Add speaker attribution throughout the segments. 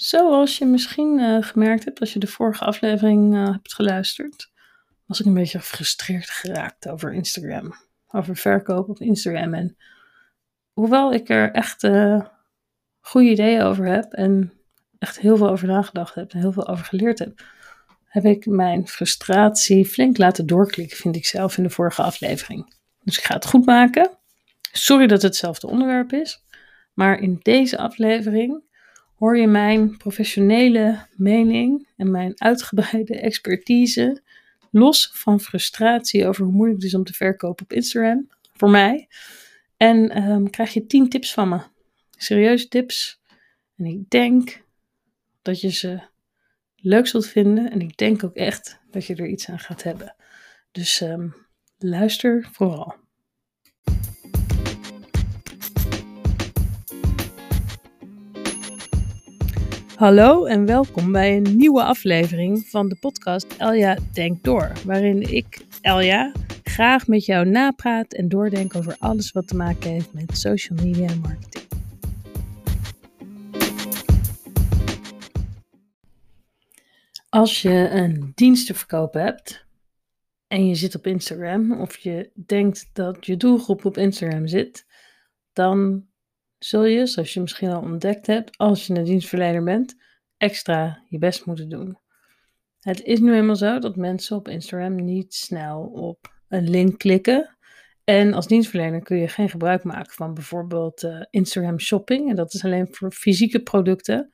Speaker 1: Zoals je misschien uh, gemerkt hebt als je de vorige aflevering uh, hebt geluisterd, was ik een beetje gefrustreerd geraakt over Instagram. Over verkoop op Instagram. En hoewel ik er echt uh, goede ideeën over heb en echt heel veel over nagedacht heb en heel veel over geleerd heb, heb ik mijn frustratie flink laten doorklikken, vind ik zelf, in de vorige aflevering. Dus ik ga het goed maken. Sorry dat het hetzelfde onderwerp is, maar in deze aflevering hoor je mijn professionele mening en mijn uitgebreide expertise, los van frustratie over hoe moeilijk het is om te verkopen op Instagram, voor mij. En um, krijg je 10 tips van me. Serieuze tips. En ik denk dat je ze leuk zult vinden. En ik denk ook echt dat je er iets aan gaat hebben. Dus um, luister vooral. Hallo en welkom bij een nieuwe aflevering van de podcast Elja Denkt Door, waarin ik, Elja, graag met jou napraat en doordenk over alles wat te maken heeft met social media en marketing. Als je een dienst te verkopen hebt en je zit op Instagram of je denkt dat je doelgroep op Instagram zit, dan zul je, zoals je misschien al ontdekt hebt, als je een dienstverlener bent, extra je best moeten doen. Het is nu eenmaal zo dat mensen op Instagram niet snel op een link klikken. En als dienstverlener kun je geen gebruik maken van bijvoorbeeld uh, Instagram shopping. En dat is alleen voor fysieke producten.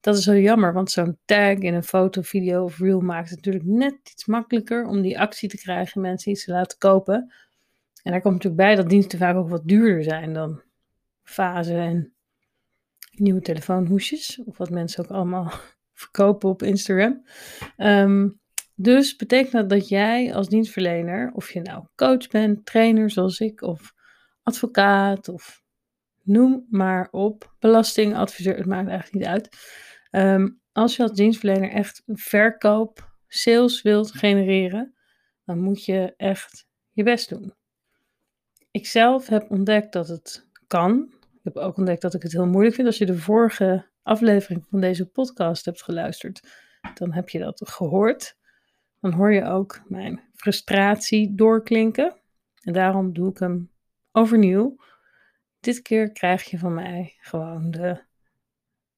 Speaker 1: Dat is zo jammer, want zo'n tag in een foto, video of reel maakt het natuurlijk net iets makkelijker om die actie te krijgen, mensen iets te laten kopen. En daar komt natuurlijk bij dat diensten vaak ook wat duurder zijn dan fase en nieuwe telefoonhoesjes. Of wat mensen ook allemaal verkopen op Instagram. Um, dus betekent dat dat jij als dienstverlener, of je nou coach bent, trainer zoals ik, of advocaat, of noem maar op, belastingadviseur, het maakt eigenlijk niet uit. Um, als je als dienstverlener echt verkoop, sales wilt genereren, dan moet je echt je best doen. Ik zelf heb ontdekt dat het kan. Ik heb ook ontdekt dat ik het heel moeilijk vind. Als je de vorige aflevering van deze podcast hebt geluisterd, dan heb je dat gehoord. Dan hoor je ook mijn frustratie doorklinken. En daarom doe ik hem overnieuw. Dit keer krijg je van mij gewoon de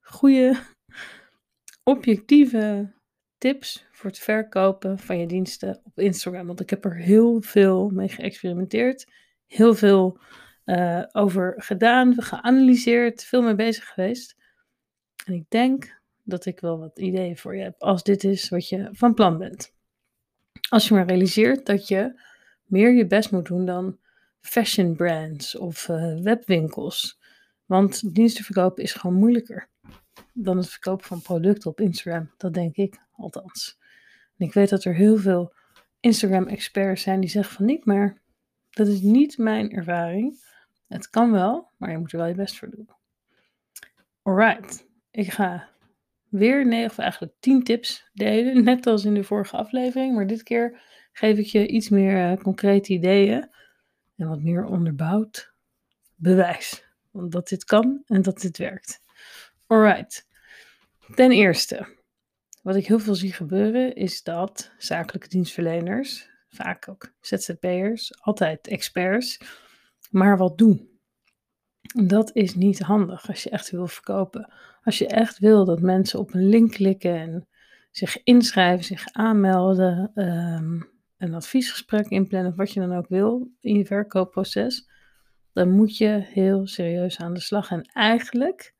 Speaker 1: goede, objectieve tips voor het verkopen van je diensten op Instagram. Want ik heb er heel veel mee geëxperimenteerd. Heel veel uh, over gedaan, geanalyseerd, veel mee bezig geweest. En ik denk dat ik wel wat ideeën voor je heb als dit is wat je van plan bent. Als je maar realiseert dat je meer je best moet doen dan fashion brands of uh, webwinkels. Want diensten verkopen is gewoon moeilijker dan het verkopen van producten op Instagram. Dat denk ik althans. En ik weet dat er heel veel Instagram-experts zijn die zeggen van niet, maar dat is niet mijn ervaring. Het kan wel, maar je moet er wel je best voor doen. Alright, ik ga weer 9 of eigenlijk 10 tips delen, net als in de vorige aflevering, maar dit keer geef ik je iets meer uh, concrete ideeën en wat meer onderbouwd bewijs. Want dat dit kan en dat dit werkt. Alright. Ten eerste, wat ik heel veel zie gebeuren is dat zakelijke dienstverleners, vaak ook ZZP'ers, altijd experts, maar wat doen. Dat is niet handig als je echt wil verkopen. Als je echt wil dat mensen op een link klikken en zich inschrijven, zich aanmelden, um, een adviesgesprek inplannen, of wat je dan ook wil in je verkoopproces, dan moet je heel serieus aan de slag. En eigenlijk,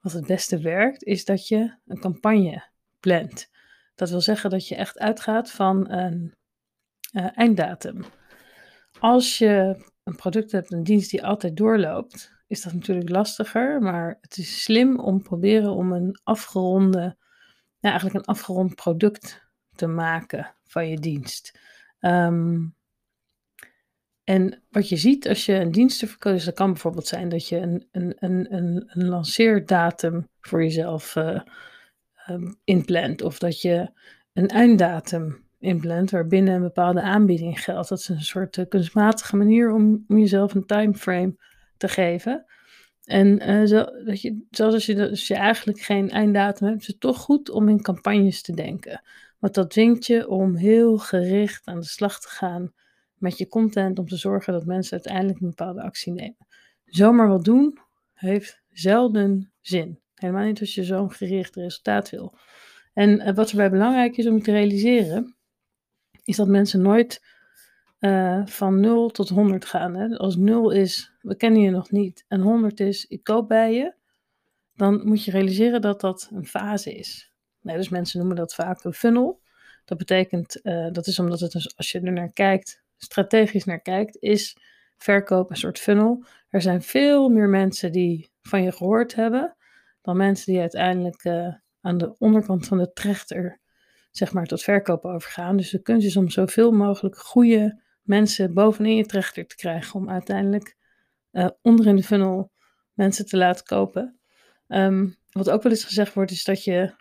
Speaker 1: wat het beste werkt, is dat je een campagne plant. Dat wil zeggen dat je echt uitgaat van een uh, einddatum. Als je een product hebt, een dienst die altijd doorloopt, is dat natuurlijk lastiger. Maar het is slim om proberen om een afgeronde, ja, eigenlijk een afgerond product te maken van je dienst. Um, en wat je ziet als je een dienst verkoopt, dus dat kan bijvoorbeeld zijn dat je een, een, een, een, lanceerdatum voor jezelf uh, inplant. Of dat je een einddatum inplant waarbinnen een bepaalde aanbieding geldt. Dat is een soort uh, kunstmatige manier om, om jezelf een timeframe te geven. En uh, zo, dat je, zoals als je, eigenlijk geen einddatum hebt, is het toch goed om in campagnes te denken. Want dat dwingt je om heel gericht aan de slag te gaan met je content om te zorgen dat mensen uiteindelijk een bepaalde actie nemen. Zomaar wat doen heeft zelden zin. Helemaal niet als je zo'n gericht resultaat wil. En uh, wat erbij belangrijk is om te realiseren, is dat mensen nooit uh, van 0 tot 100 gaan. Hè? Als 0 is, we kennen je nog niet, en 100 is, ik koop bij je, dan moet je realiseren dat dat een fase is. Nee, dus mensen noemen dat vaak een funnel. Dat betekent, uh, dat is omdat het, dus, als je er naar kijkt, strategisch naar kijkt, is verkoop een soort funnel. Er zijn veel meer mensen die van je gehoord hebben, dan mensen die uiteindelijk uh, aan de onderkant van de trechter, zeg maar, tot verkoop overgaan. Dus de kunst is om zoveel mogelijk goede mensen bovenin je trechter te krijgen om uiteindelijk uh, onder in de funnel mensen te laten kopen. Um, wat ook wel eens gezegd wordt, is dat je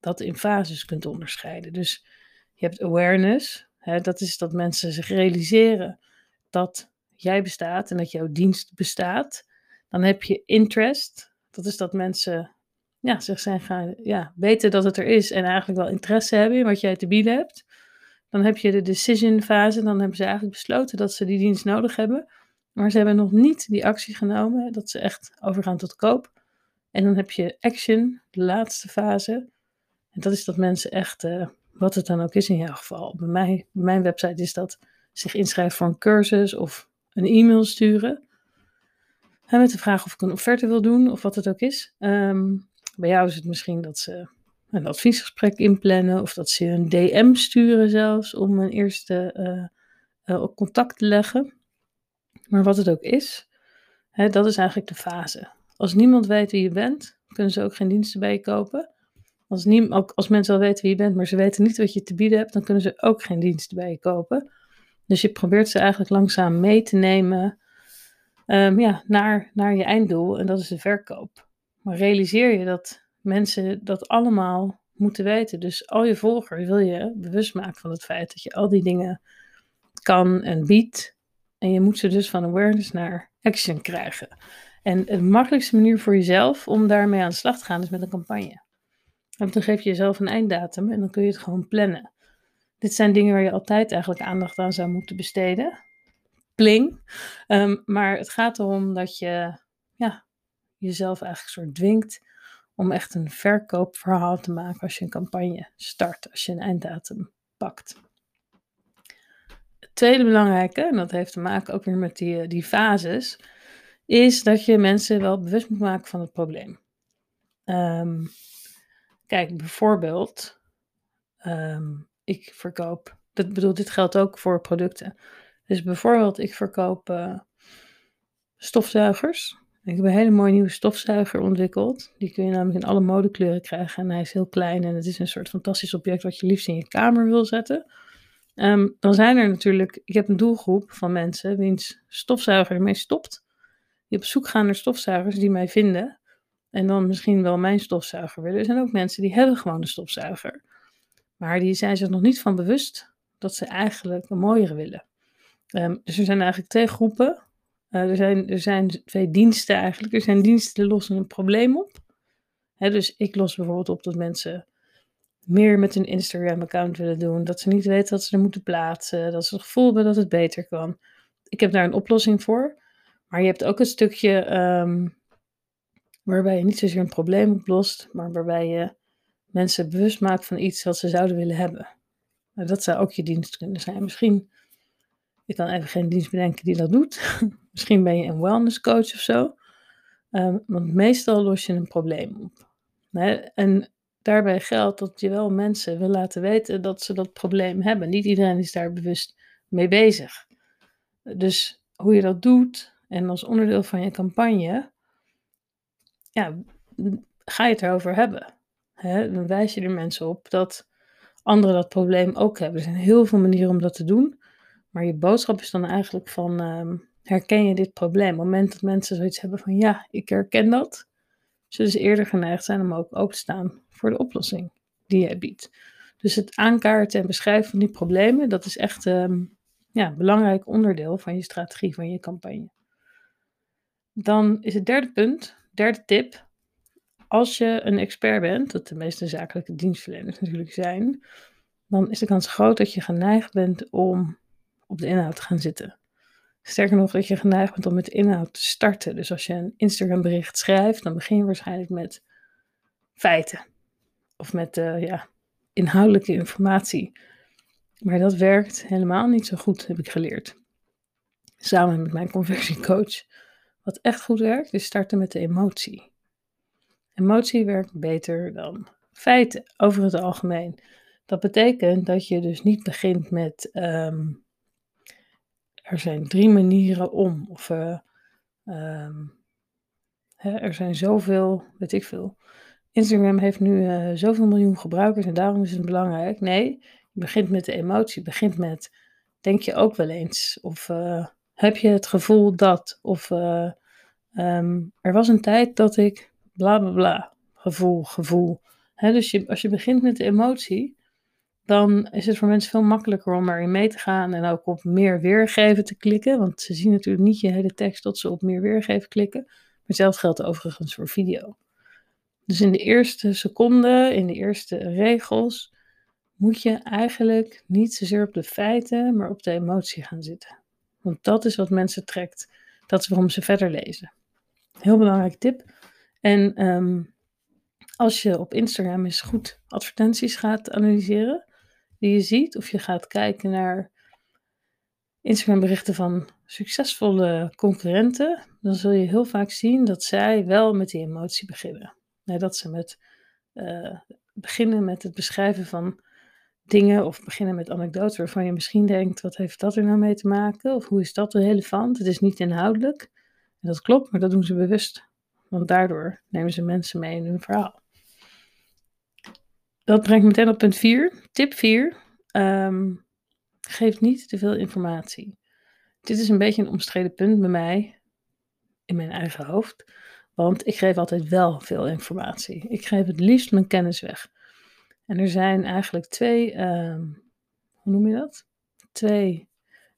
Speaker 1: dat in fases kunt onderscheiden. Dus je hebt awareness, hè, dat is dat mensen zich realiseren dat jij bestaat en dat jouw dienst bestaat. Dan heb je interest, dat is dat mensen ja, zich zijn gaan ja, weten dat het er is en eigenlijk wel interesse hebben in wat jij te bieden hebt. Dan heb je de decision fase, dan hebben ze eigenlijk besloten dat ze die dienst nodig hebben, maar ze hebben nog niet die actie genomen, dat ze echt overgaan tot koop. En dan heb je action, de laatste fase. En dat is dat mensen echt, uh, wat het dan ook is in jouw geval. Bij, mij, bij mijn website is dat zich inschrijven voor een cursus of een e-mail sturen. En met de vraag of ik een offerte wil doen of wat het ook is. Um, bij jou is het misschien dat ze een adviesgesprek inplannen of dat ze een DM sturen zelfs om een eerste uh, uh, contact te leggen. Maar wat het ook is, hè, dat is eigenlijk de fase. Als niemand weet wie je bent, kunnen ze ook geen diensten bij je kopen. Als, niem, ook als mensen al weten wie je bent, maar ze weten niet wat je te bieden hebt, dan kunnen ze ook geen diensten bij je kopen. Dus je probeert ze eigenlijk langzaam mee te nemen um, ja, naar, naar je einddoel en dat is de verkoop. Maar realiseer je dat mensen dat allemaal moeten weten. Dus al je volgers wil je bewust maken van het feit dat je al die dingen kan en biedt. En je moet ze dus van awareness naar action krijgen. En de makkelijkste manier voor jezelf om daarmee aan de slag te gaan is met een campagne. Want dan geef je jezelf een einddatum en dan kun je het gewoon plannen. Dit zijn dingen waar je altijd eigenlijk aandacht aan zou moeten besteden. Pling. Um, maar het gaat erom dat je ja, jezelf eigenlijk soort dwingt om echt een verkoopverhaal te maken als je een campagne start, als je een einddatum pakt. Het tweede belangrijke, en dat heeft te maken ook weer met die, eh, die fases, is dat je mensen wel bewust moet maken van het probleem. Um, kijk, bijvoorbeeld, um, ik verkoop, dat bedoel, dit geldt ook voor producten. Dus bijvoorbeeld, ik verkoop uh, stofzuigers. Ik heb een hele mooie nieuwe stofzuiger ontwikkeld. Die kun je namelijk in alle modekleuren krijgen. En hij is heel klein en het is een soort fantastisch object wat je liefst in je kamer wil zetten. Um, dan zijn er natuurlijk, ik heb een doelgroep van mensen wiens stofzuiger ermee stopt. Die op zoek gaan naar stofzuigers die mij vinden. En dan misschien wel mijn stofzuiger willen. Er zijn ook mensen die hebben gewoon een stofzuiger. Maar die zijn zich nog niet van bewust dat ze eigenlijk een mooiere willen. Um, dus er zijn eigenlijk twee groepen. Uh, er, zijn, er zijn twee diensten eigenlijk. Er zijn diensten die lossen een probleem op. Dus ik los bijvoorbeeld op dat mensen meer met hun Instagram-account willen doen. Dat ze niet weten wat ze er moeten plaatsen. Dat ze het gevoel hebben dat het beter kan. Ik heb daar een oplossing voor. Maar je hebt ook een stukje um, waarbij je niet zozeer een probleem oplost, maar waarbij je mensen bewust maakt van iets wat ze zouden willen hebben. Nou, dat zou ook je dienst kunnen zijn. Misschien, ik kan even geen dienst bedenken die dat doet. Misschien ben je een wellness coach of zo. Um, want meestal los je een probleem op. En daarbij geldt dat je wel mensen wil laten weten dat ze dat probleem hebben. Niet iedereen is daar bewust mee bezig. Dus hoe je dat doet en als onderdeel van je campagne, ja, ga je het erover hebben. dan wijs je er mensen op dat anderen dat probleem ook hebben. Er zijn heel veel manieren om dat te doen. Maar je boodschap is dan eigenlijk van, ehm, herken je dit probleem? Op het moment dat mensen zoiets hebben van, ja, ik herken dat, zullen ze eerder geneigd zijn om ook open te staan voor de oplossing die jij biedt. Dus het aankaarten en beschrijven van die problemen, dat is echt um, ja, een belangrijk onderdeel van je strategie, van je campagne. Dan is het derde punt, derde tip. Als je een expert bent, dat de meeste zakelijke dienstverleners natuurlijk zijn, dan is de kans groot dat je geneigd bent om op de inhoud gaan zitten. Sterker nog, dat je geneigd bent om met inhoud te starten. Dus als je een Instagram bericht schrijft, dan begin je waarschijnlijk met feiten. Of met uh, ja, inhoudelijke informatie. Maar dat werkt helemaal niet zo goed, heb ik geleerd. Samen met mijn conversiecoach. Wat echt goed werkt, is starten met de emotie. Emotie werkt beter dan feiten over het algemeen. Dat betekent dat je dus niet begint met um, er zijn drie manieren om. Of uh, um, hè, er zijn zoveel, weet ik veel. Instagram heeft nu uh, zoveel miljoen gebruikers en daarom is het belangrijk. Nee, je begint met de emotie. begint met, denk je ook wel eens? Of uh, heb je het gevoel dat? Of um, er was een tijd dat ik bla bla bla. Gevoel, gevoel. Hè, dus als je begint met de emotie, dan is het voor mensen veel makkelijker om erin mee te gaan en ook op meer weergeven te klikken. Want ze zien natuurlijk niet je hele tekst tot ze op meer weergeven klikken. Maar hetzelfde geldt overigens voor video. Dus in de eerste seconde, in de eerste regels, moet je eigenlijk niet zozeer op de feiten, maar op de emotie gaan zitten. Want dat is wat mensen trekt. Dat is waarom ze verder lezen. Heel belangrijk tip. En um, als je op Instagram eens goed advertenties gaat analyseren, die je ziet, of je gaat kijken naar Instagram berichten van succesvolle concurrenten, dan zul je heel vaak zien dat zij wel met die emotie beginnen. dat ze met, uh, beginnen met het beschrijven van dingen of beginnen met anekdotes waarvan je misschien denkt, wat heeft dat er nou mee te maken? Of hoe is dat relevant? Het is niet inhoudelijk. En dat klopt, maar dat doen ze bewust. Want daardoor nemen ze mensen mee in hun verhaal dat brengt meteen op punt 4. Tip 4. Um, ehm, geef niet te veel informatie. Dit is een beetje een omstreden punt bij mij, in mijn eigen hoofd. Want ik geef altijd wel veel informatie. Ik geef het liefst mijn kennis weg. En er zijn eigenlijk twee, um, hoe noem je dat? Twee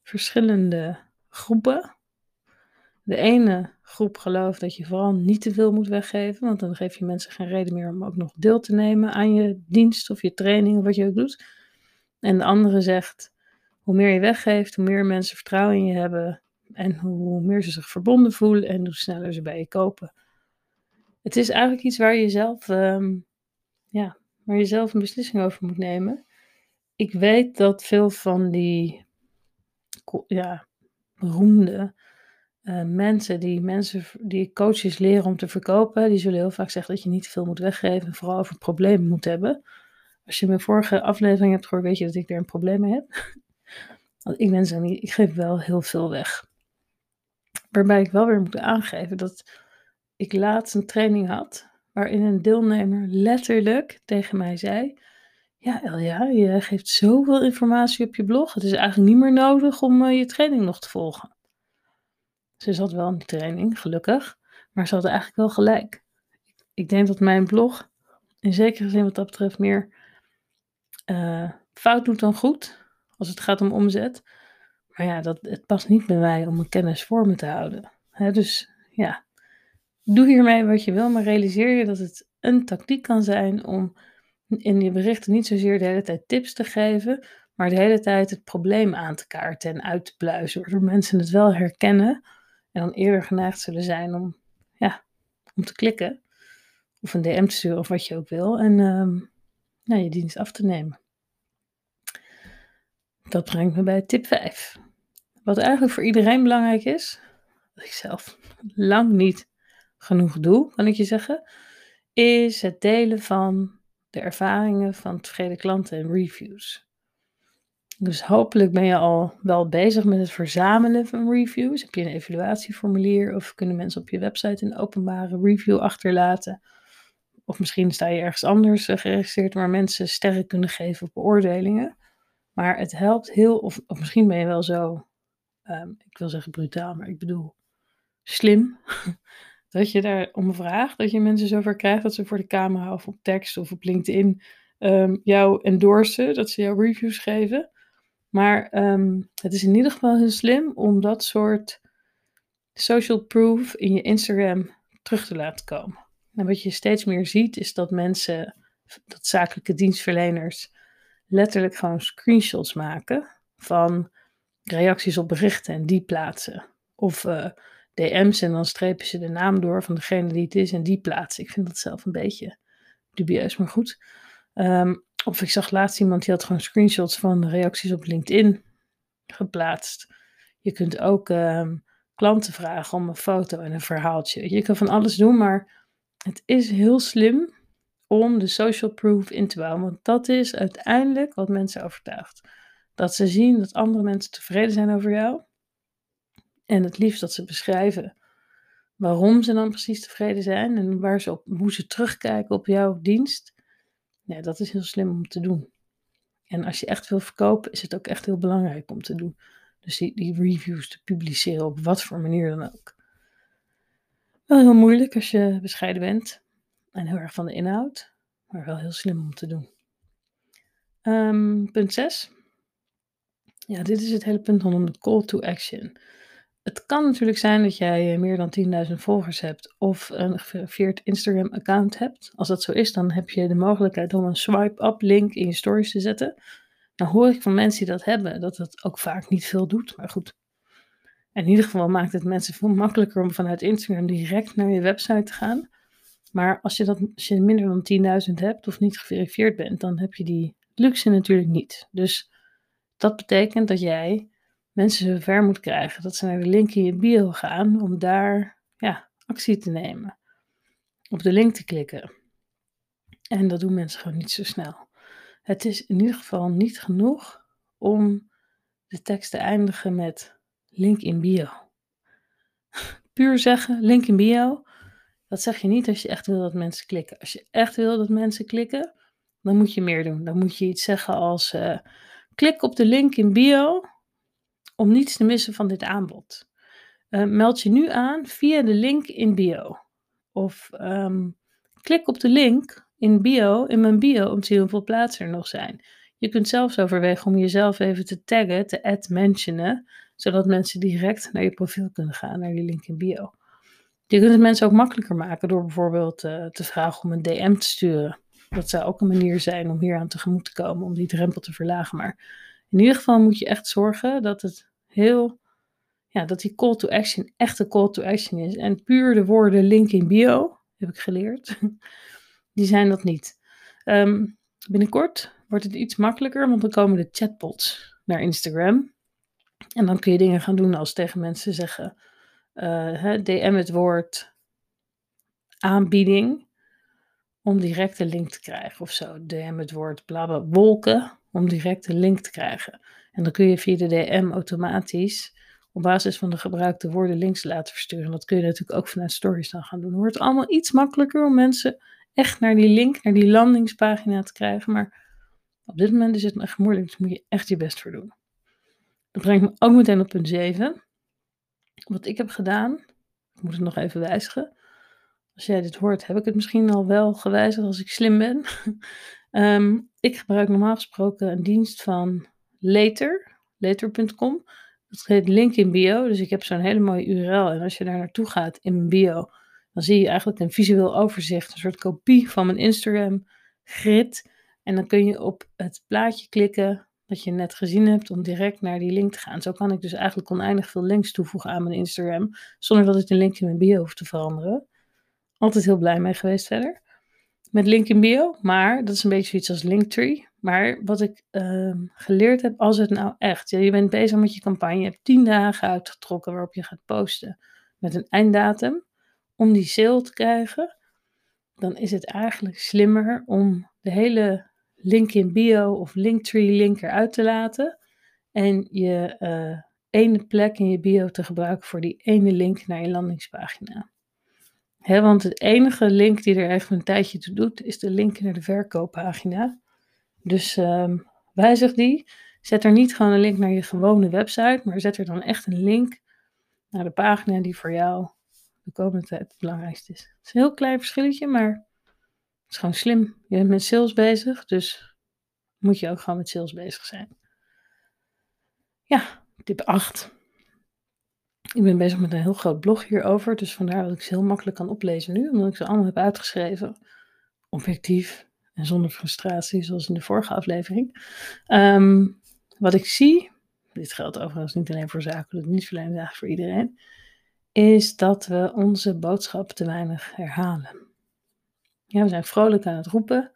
Speaker 1: verschillende groepen. De ene groep gelooft dat je vooral niet te veel moet weggeven, want dan geef je mensen geen reden meer om ook nog deel te nemen aan je dienst of je training of wat je ook doet. En de andere zegt, hoe meer je weggeeft, hoe meer mensen vertrouwen in je hebben en hoe meer ze zich verbonden voelen en hoe sneller ze bij je kopen. Het is eigenlijk iets waar je zelf, um, ja, waar je zelf een beslissing over moet nemen. Ik weet dat veel van die ja, beroemde uh, mensen die mensen die coaches leren om te verkopen, die zullen heel vaak zeggen dat je niet veel moet weggeven en vooral over problemen moet hebben. Als je mijn vorige aflevering hebt gehoord, weet je dat ik daar een probleem mee heb. Want ik ben niet, ik geef wel heel veel weg. Waarbij ik wel weer moet aangeven dat ik laatst een training had waarin een deelnemer letterlijk tegen mij zei: Ja, Elja, je geeft zoveel informatie op je blog. Het is eigenlijk niet meer nodig om uh, je training nog te volgen. Ze zat wel in training, gelukkig. Maar ze had eigenlijk wel gelijk. Ik denk dat mijn blog in zekere zin wat dat betreft meer uh, fout doet dan goed. Als het gaat om omzet. Maar ja, dat, het past niet bij mij om mijn kennis voor me te houden. dus ja, doe hiermee wat je wil. Maar realiseer je dat het een tactiek kan zijn om in je berichten niet zozeer de hele tijd tips te geven. Maar de hele tijd het probleem aan te kaarten en uit te pluizen. Waardoor mensen het wel herkennen en dan eerder geneigd zullen zijn om, ja, om te klikken. Of een DM te sturen of wat je ook wil. En nou, je dienst af te nemen. Dat brengt me bij tip 5. Wat eigenlijk voor iedereen belangrijk is, wat ik zelf lang niet genoeg doe, kan ik je zeggen, is het delen van de ervaringen van tevreden klanten en reviews. Dus hopelijk ben je al wel bezig met het verzamelen van reviews. Heb je een evaluatieformulier of kunnen mensen op je website een openbare review achterlaten? Of misschien sta je ergens anders eh, geregistreerd waar mensen sterren kunnen geven op beoordelingen. Maar het helpt heel, of, misschien ben je wel zo, um, ik wil zeggen brutaal, maar ik bedoel slim. dat je daar om vraagt, dat je mensen zover krijgt dat ze voor de camera of op tekst of op LinkedIn um, jou endorsen, dat ze jou reviews geven. Maar um, het is in ieder geval heel slim om dat soort social proof in je Instagram terug te laten komen. En wat je steeds meer ziet is dat mensen, dat zakelijke dienstverleners, letterlijk gewoon screenshots maken van reacties op berichten en die plaatsen. Of uh, DM's en dan strepen ze de naam door van degene die het is en die plaatsen. Ik vind dat zelf een beetje dubieus, maar goed. Um, of ik zag laatst iemand die had gewoon screenshots van reacties op LinkedIn geplaatst. Je kunt ook um, klanten vragen om een foto en een verhaaltje. Je kan van alles doen, maar het is heel slim om de social proof in te bouwen. Want dat is uiteindelijk wat mensen overtuigt. Dat ze zien dat andere mensen tevreden zijn over jou. En het liefst dat ze beschrijven waarom ze dan precies tevreden zijn en waar ze op, hoe ze terugkijken op jouw dienst. Ja, dat is heel slim om te doen. En als je echt wil verkopen, is het ook echt heel belangrijk om te doen. Dus die, die reviews te publiceren op wat voor manier dan ook. Wel heel moeilijk als je bescheiden bent en heel erg van de inhoud, maar wel heel slim om te doen. Um, punt 6. Ja, dit is het hele punt rondom de call to action. Het kan natuurlijk zijn dat jij eh, meer dan 10.000 volgers hebt of een geverifieerd Instagram-account hebt. Als dat zo is, dan heb je de mogelijkheid om een swipe-up link in je stories te zetten. Dan hoor ik van mensen die dat hebben, dat het ook vaak niet veel doet. Maar goed, in ieder geval maakt het mensen veel makkelijker om vanuit Instagram direct naar je website te gaan. Maar als je, dat, als je minder dan 10.000 hebt of niet geverifieerd bent, dan heb je die luxe natuurlijk niet. Dus dat betekent dat jij mensen zover moet krijgen dat ze naar de link in je bio gaan om daar ja, actie te nemen. Op de link te klikken. En dat doen mensen gewoon niet zo snel. Het is in ieder geval niet genoeg om de tekst te eindigen met link in bio. Puur zeggen link in bio, dat zeg je niet als je echt wil dat mensen klikken. Als je echt wil dat mensen klikken, dan moet je meer doen. Dan moet je iets zeggen als uh, klik op de link in bio om niets te missen van dit aanbod. Uh, meld je nu aan via de link in bio. Of um, klik op de link in bio, in mijn bio, om te zien hoeveel plaatsen er nog zijn. Je kunt zelfs overwegen om jezelf even te taggen, te add mentionen, zodat mensen direct naar je profiel kunnen gaan, naar die link in bio. Je kunt het mensen ook makkelijker maken door bijvoorbeeld uh, te vragen om een DM te sturen. Dat zou ook een manier zijn om hier aan tegemoet te komen, om die drempel te verlagen. Maar in ieder geval moet je echt zorgen dat het heel, ja, dat die call to action echt een call to action is. En puur de woorden link in bio, heb ik geleerd, die zijn dat niet. Um, binnenkort wordt het iets makkelijker, want dan komen de chatbots naar Instagram. En dan kun je dingen gaan doen als tegen mensen zeggen, eh, DM het woord aanbieding om direct een link te krijgen of zo. DM het woord bla wolken om direct een link te krijgen. En dan kun je via de DM automatisch op basis van de gebruikte woorden links laten versturen. Dat kun je natuurlijk ook vanuit stories dan gaan doen. Het wordt allemaal iets makkelijker om mensen echt naar die link, naar die landingspagina te krijgen. Maar op dit moment is het echt moeilijk, dus moet je echt je best voor doen. Dat brengt me ook meteen op punt 7. Wat ik heb gedaan, ik moet het nog even wijzigen. Als jij dit hoort, heb ik het misschien al wel gewijzigd als ik slim ben. Ehm, ik gebruik normaal gesproken een dienst van Later, later.com. Dat heet link in bio, dus ik heb zo'n hele mooie URL. En als je daar naartoe gaat in mijn bio, dan zie je eigenlijk een visueel overzicht, een soort kopie van mijn Instagram grid. En dan kun je op het plaatje klikken dat je net gezien hebt om direct naar die link te gaan. Zo kan ik dus eigenlijk oneindig veel links toevoegen aan mijn Instagram, zonder dat ik de link in mijn bio hoef te veranderen. Altijd heel blij mee geweest verder. Met link in bio, maar dat is een beetje zoiets als Linktree. Maar wat ik uh, geleerd heb, als het nou echt, je bent bezig met je campagne, je hebt tien dagen uitgetrokken waarop je gaat posten met een einddatum, om die sale te krijgen, dan is het eigenlijk slimmer om de hele link in bio of linktree link eruit te laten en je uh, ene plek in je bio te gebruiken voor die ene link naar je landingspagina. He, want het enige link die er even een tijdje toe doet, is de link naar de verkooppagina. Dus um, wijzig die. Zet er niet gewoon een link naar je gewone website, maar zet er dan echt een link naar de pagina die voor jou de komende tijd het belangrijkste is. Het is een heel klein verschilletje, maar het is gewoon slim. Je bent met sales bezig, dus moet je ook gewoon met sales bezig zijn. Ja, tip 8. Ik ben bezig met een heel groot blog hierover, dus vandaar dat ik ze heel makkelijk kan oplezen nu, omdat ik ze allemaal heb uitgeschreven. Objectief en zonder frustratie, zoals in de vorige aflevering. Ehm, wat ik zie, dit geldt overigens niet alleen voor zakelijk dienstverlening, eigenlijk voor iedereen, is dat we onze boodschap te weinig herhalen. Ja, we zijn vrolijk aan het roepen,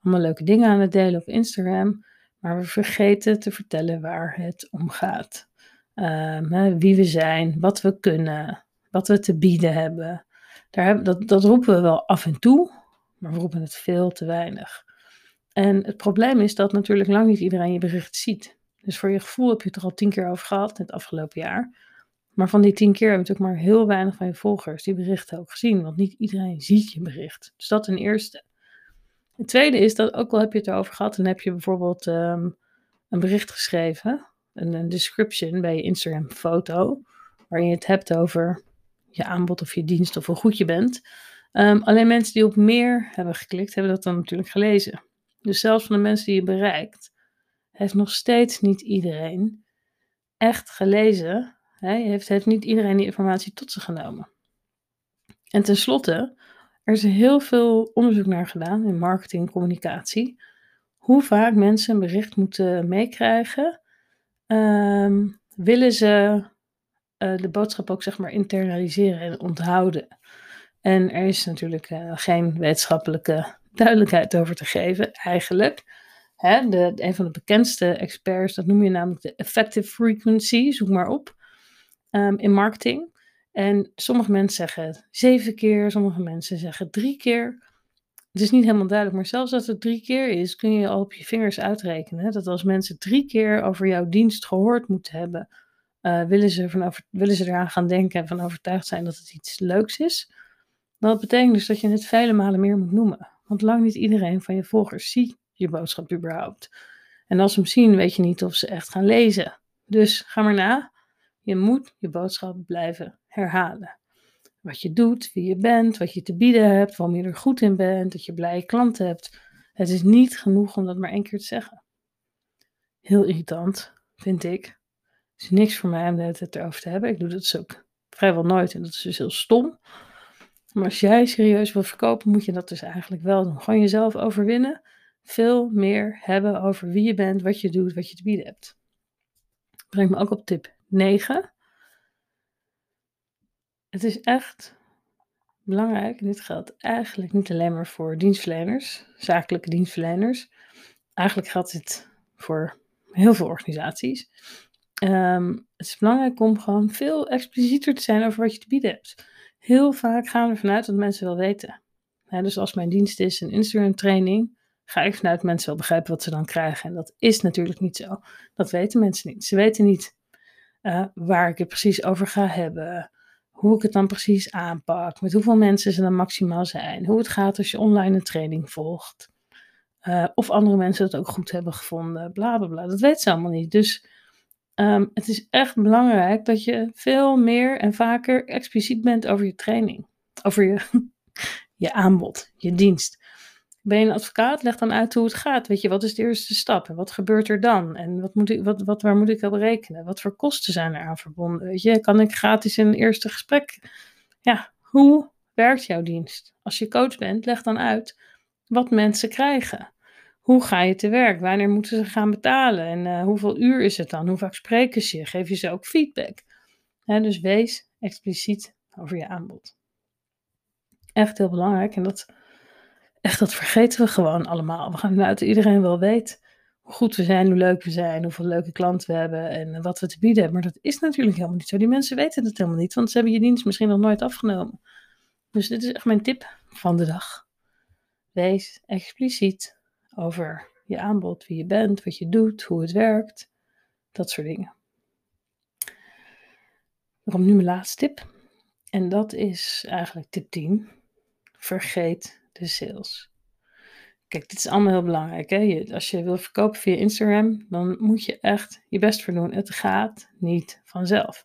Speaker 1: allemaal leuke dingen aan het delen op Instagram, maar we vergeten te vertellen waar het om gaat. Um, wie we zijn, wat we kunnen, wat we te bieden hebben. Daar dat, dat roepen we wel af en toe, maar we roepen het veel te weinig. En het probleem is dat natuurlijk lang niet iedereen je bericht ziet. Dus voor je gevoel heb je het er al tien keer over gehad het afgelopen jaar. Maar van die tien keer hebben natuurlijk maar heel weinig van je volgers die berichten ook gezien. Want niet iedereen ziet je bericht. Dus dat ten eerste. Het tweede is dat ook al heb je het erover gehad en heb je bijvoorbeeld ehm, een bericht geschreven, een, een, description bij je Instagram foto, waarin je het hebt over je aanbod of je dienst of hoe goed je bent. Ehm, alleen mensen die op meer hebben geklikt, hebben dat dan natuurlijk gelezen. Dus zelfs van de mensen die je bereikt, heeft nog steeds niet iedereen echt gelezen. Hè? Heeft, heeft niet iedereen die informatie tot zich genomen. En tenslotte, er is heel veel onderzoek naar gedaan in marketing en communicatie. Hoe vaak mensen een bericht moeten meekrijgen. Ehm, willen ze uh, de boodschap ook zeg maar internaliseren en onthouden. En er is natuurlijk uh, geen wetenschappelijke duidelijkheid over te geven, eigenlijk. Hè, de, een van de bekendste experts, dat noem je namelijk de effective frequency, zoek maar op, um, in marketing. En sommige mensen zeggen zeven keer, sommige mensen zeggen drie keer. Het is niet helemaal duidelijk, maar zelfs als het drie keer is, kun je al op je vingers uitrekenen dat als mensen drie keer over jouw dienst gehoord moeten hebben, uh, willen, ze van willen ze eraan gaan denken en van overtuigd zijn dat het iets leuks is. Dat betekent dus dat je het vele malen meer moet noemen. Want lang niet iedereen van je volgers ziet je boodschap überhaupt. En als ze hem zien, weet je niet of ze echt gaan lezen. Dus ga maar na. Je moet je boodschap blijven herhalen. Wat je doet, wie je bent, wat je te bieden hebt, waarom je er goed in bent, dat je blije klanten hebt. Het is niet genoeg om dat maar één keer te zeggen. Heel irritant, vind ik. Het is niks voor mij om het erover te hebben. Ik doe dat dus ook vrijwel nooit en dat is dus heel stom. Maar als jij serieus wil verkopen, moet je dat dus eigenlijk wel doen. Gewoon jezelf overwinnen. Veel meer hebben over wie je bent, wat je doet, wat je te bieden hebt. Brengt me ook op tip 9. Het is echt belangrijk, en dit geldt eigenlijk niet alleen maar voor dienstverleners, zakelijke dienstverleners. Eigenlijk geldt dit voor heel veel organisaties. Um, het is belangrijk om gewoon veel explicieter te zijn over wat je te bieden hebt. Heel vaak gaan we ervan uit dat mensen wel weten. dus als mijn dienst is een Instagram training, ga ik vanuit mensen wel begrijpen wat ze dan krijgen. En dat is natuurlijk niet zo. Dat weten mensen niet. Ze weten niet uh, waar ik het precies over ga hebben. Hoe ik het dan precies aanpak. Met hoeveel mensen ze dan maximaal zijn. Hoe het gaat als je online een training volgt. Uh, of andere mensen het ook goed hebben gevonden. Bla bla bla. Dat weten ze allemaal niet. Dus um, het is echt belangrijk dat je veel meer en vaker expliciet bent over je training. Over je, je aanbod, je dienst. Ben je een advocaat? Leg dan uit hoe het gaat. Weet je, wat is de eerste stap? En wat gebeurt er dan? En wat moet ik, wat, wat, waar moet ik op rekenen? Wat voor kosten zijn er aan verbonden? Weet je, kan ik gratis in een eerste gesprek? Ja, hoe werkt jouw dienst? Als je coach bent, leg dan uit wat mensen krijgen. Hoe ga je te werk? Wanneer moeten ze gaan betalen? En uh, hoeveel uur is het dan? Hoe vaak spreken ze? Geef je ze ook feedback? dus wees expliciet over je aanbod. Echt heel belangrijk. En dat echt, dat vergeten we gewoon allemaal. We gaan vanuit dat iedereen wel weet hoe goed we zijn, hoe leuk we zijn, hoeveel leuke klanten we hebben en wat we te bieden hebben. Maar dat is natuurlijk helemaal niet zo. Die mensen weten het helemaal niet, want ze hebben je dienst misschien nog nooit afgenomen. Dus dit is echt mijn tip van de dag. Wees expliciet over je aanbod, wie je bent, wat je doet, hoe het werkt, dat soort dingen. Dan komt nu mijn laatste tip. En dat is eigenlijk tip 10. Vergeet de sales. Kijk, dit is allemaal heel belangrijk. Hè? als je wil verkopen via Instagram, dan moet je echt je best voor doen. Het gaat niet vanzelf.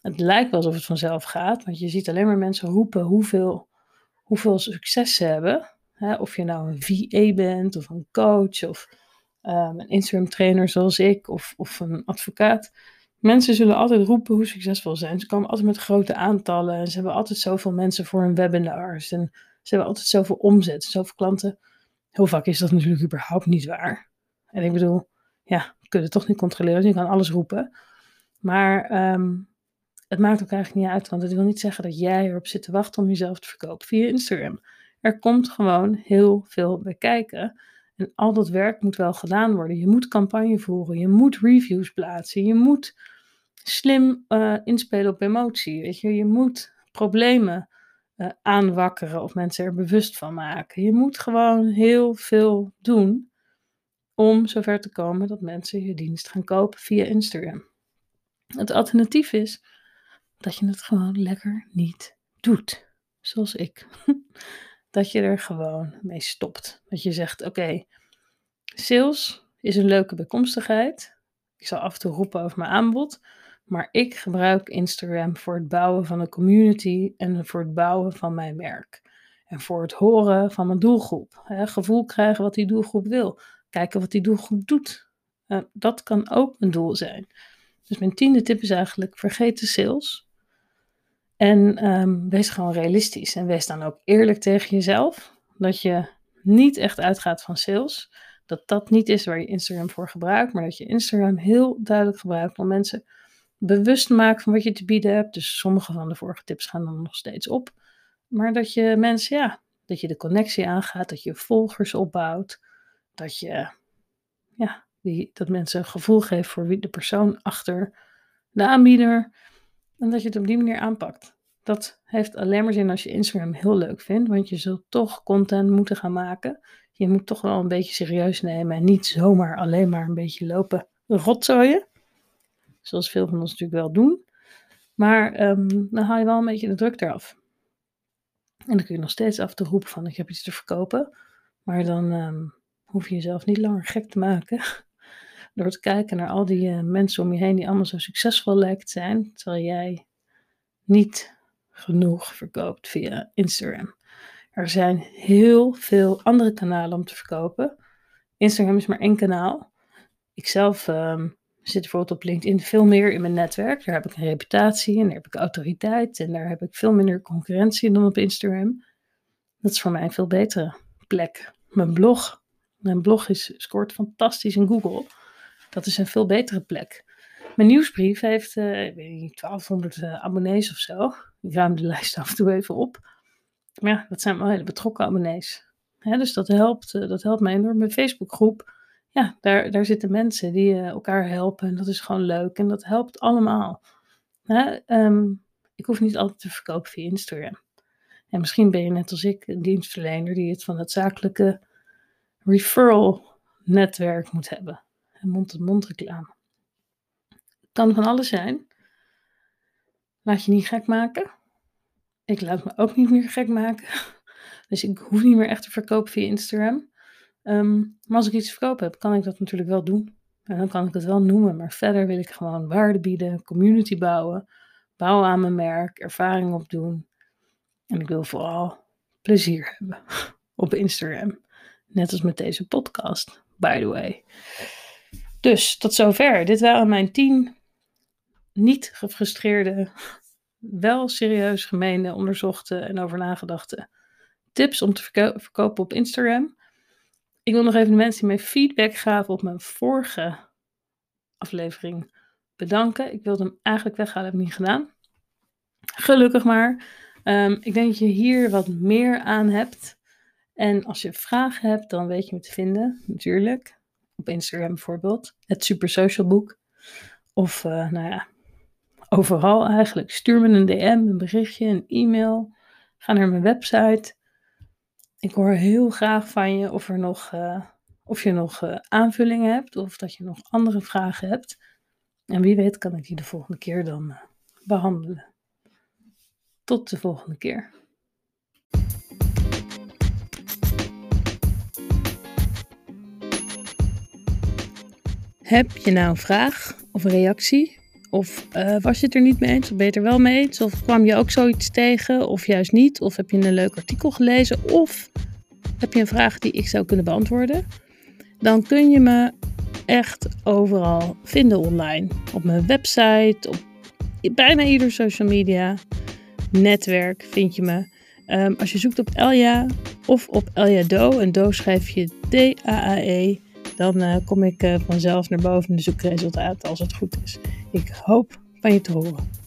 Speaker 1: Het lijkt wel alsof het vanzelf gaat, want je ziet alleen maar mensen roepen hoeveel, hoeveel succes ze hebben. Hè? Of je nou een VA bent, of een coach, of um, een Instagram trainer zoals ik, of, of een advocaat. Mensen zullen altijd roepen hoe succesvol ze zijn. Ze komen altijd met grote aantallen. En ze hebben altijd zoveel mensen voor hun webinars. En ze hebben altijd zoveel omzet, zoveel klanten. Heel vaak is dat natuurlijk überhaupt niet waar. En ik bedoel, ja, we kunnen het toch niet controleren. Dus je kan alles roepen. Maar ehm, het maakt ook eigenlijk niet uit. Want het wil niet zeggen dat jij erop zit te wachten om jezelf te verkopen via Instagram. Er komt gewoon heel veel bij kijken. En al dat werk moet wel gedaan worden. Je moet campagne voeren, je moet reviews plaatsen, je moet slim uh, inspelen op emotie. Weet je, je moet problemen uh, aanwakkeren of mensen er bewust van maken. Je moet gewoon heel veel doen om zover te komen dat mensen je dienst gaan kopen via Instagram. Het alternatief is dat je het gewoon lekker niet doet, zoals ik. dat je er gewoon mee stopt. Dat je zegt: Oké, sales is een leuke bijkomstigheid. Ik zal af en toe roepen over mijn aanbod. Maar ik gebruik Instagram voor het bouwen van een community en voor het bouwen van mijn merk. En voor het horen van mijn doelgroep. Hè, gevoel krijgen wat die doelgroep wil. Kijken wat die doelgroep doet. Uh, dat kan ook een doel zijn. Dus mijn tiende tip is eigenlijk: vergeet de sales. En um, wees gewoon realistisch en wees dan ook eerlijk tegen jezelf. Dat je niet echt uitgaat van sales. Dat dat niet is waar je Instagram voor gebruikt, maar dat je Instagram heel duidelijk gebruikt om mensen bewust maken van wat je te bieden hebt. Dus sommige van de vorige tips gaan dan nog steeds op. Maar dat je mensen, ja, dat je de connectie aangaat, dat je volgers opbouwt, dat je, ja, die, dat mensen een gevoel geven voor wie de persoon achter de aanbieder. En dat je het op die manier aanpakt. Dat heeft alleen maar zin als je Instagram heel leuk vindt, want je zult toch content moeten gaan maken. Je moet toch wel een beetje serieus nemen en niet zomaar alleen maar een beetje lopen rotzooien. Zoals veel van ons natuurlijk wel doen. Maar um, dan haal je wel een beetje de druk eraf. En dan kun je nog steeds af toe roepen van ik heb iets te verkopen. Maar dan um, hoef je jezelf niet langer gek te maken door te kijken naar al die uh, mensen om je heen die allemaal zo succesvol lijkt te zijn, terwijl jij niet genoeg verkoopt via Instagram. Er zijn heel veel andere kanalen om te verkopen. Instagram is maar één kanaal. Ik zelf um, zit bijvoorbeeld op LinkedIn veel meer in mijn netwerk. Daar heb ik een reputatie en daar heb ik autoriteit en daar heb ik veel minder concurrentie dan op Instagram. Dat is voor mij een veel betere plek. Mijn blog. Mijn blog is, scoort fantastisch in Google. Dat is een veel betere plek. Mijn nieuwsbrief heeft uh, weet niet, 1200 uh, abonnees of zo. Ik ruim de lijst af en toe even op. Maar ja, dat zijn wel hele betrokken abonnees. dus dat helpt, uh, dat helpt mij enorm. Mijn Facebookgroep, ja, daar, daar zitten mensen die uh, elkaar helpen. En dat is gewoon leuk. En dat helpt allemaal. Um, ik hoef niet altijd te verkopen via Instagram. En misschien ben je net als ik een dienstverlener die het van het zakelijke referral netwerk moet hebben mond-tot-mond reclame. Het kan van alles zijn. Laat je niet gek maken. Ik laat me ook niet meer gek maken. Dus ik hoef niet meer echt te verkopen via Instagram. Um, maar als ik iets verkopen heb, kan ik dat natuurlijk wel doen. En dan kan ik het wel noemen. Maar verder wil ik gewoon waarde bieden, community bouwen, bouwen aan mijn merk, ervaring opdoen. En ik wil vooral plezier hebben op Instagram. Net als met deze podcast, by the way. Dus tot zover. Dit waren mijn tien niet gefrustreerde, wel serieus gemeende, onderzochte en over nagedachte tips om te verkopen op Instagram. Ik wil nog even de mensen die mij feedback gaven op mijn vorige aflevering bedanken. Ik wilde hem eigenlijk weghalen, heb ik niet gedaan. Gelukkig maar. Um, ik denk dat je hier wat meer aan hebt. En als je vragen hebt, dan weet je me te vinden, natuurlijk op Instagram bijvoorbeeld. Het Super Social Boek. Of uh, nou ja, overal eigenlijk. Stuur me een DM, een berichtje, een e-mail. Ga naar mijn website. Ik hoor heel graag van je of, er nog, uh, of je nog uh, aanvullingen hebt of dat je nog andere vragen hebt. En wie weet kan ik die de volgende keer dan behandelen. Tot de volgende keer. Heb je nou een vraag of een reactie? Of uh, was je het er niet mee eens? Of ben je het er wel mee eens? Of kwam je ook zoiets tegen? Of juist niet? Of heb je een leuk artikel gelezen? Of heb je een vraag die ik zou kunnen beantwoorden? Dan kun je me echt overal vinden online. Op mijn website, op bijna ieder social media netwerk vind je me. Ehm, als je zoekt op Elja of op Elja Do, en Do schrijf je D-A-A-E, dan uh, kom ik uh, vanzelf naar boven in de zoekresultaten als het goed is. Ik hoop van je te horen.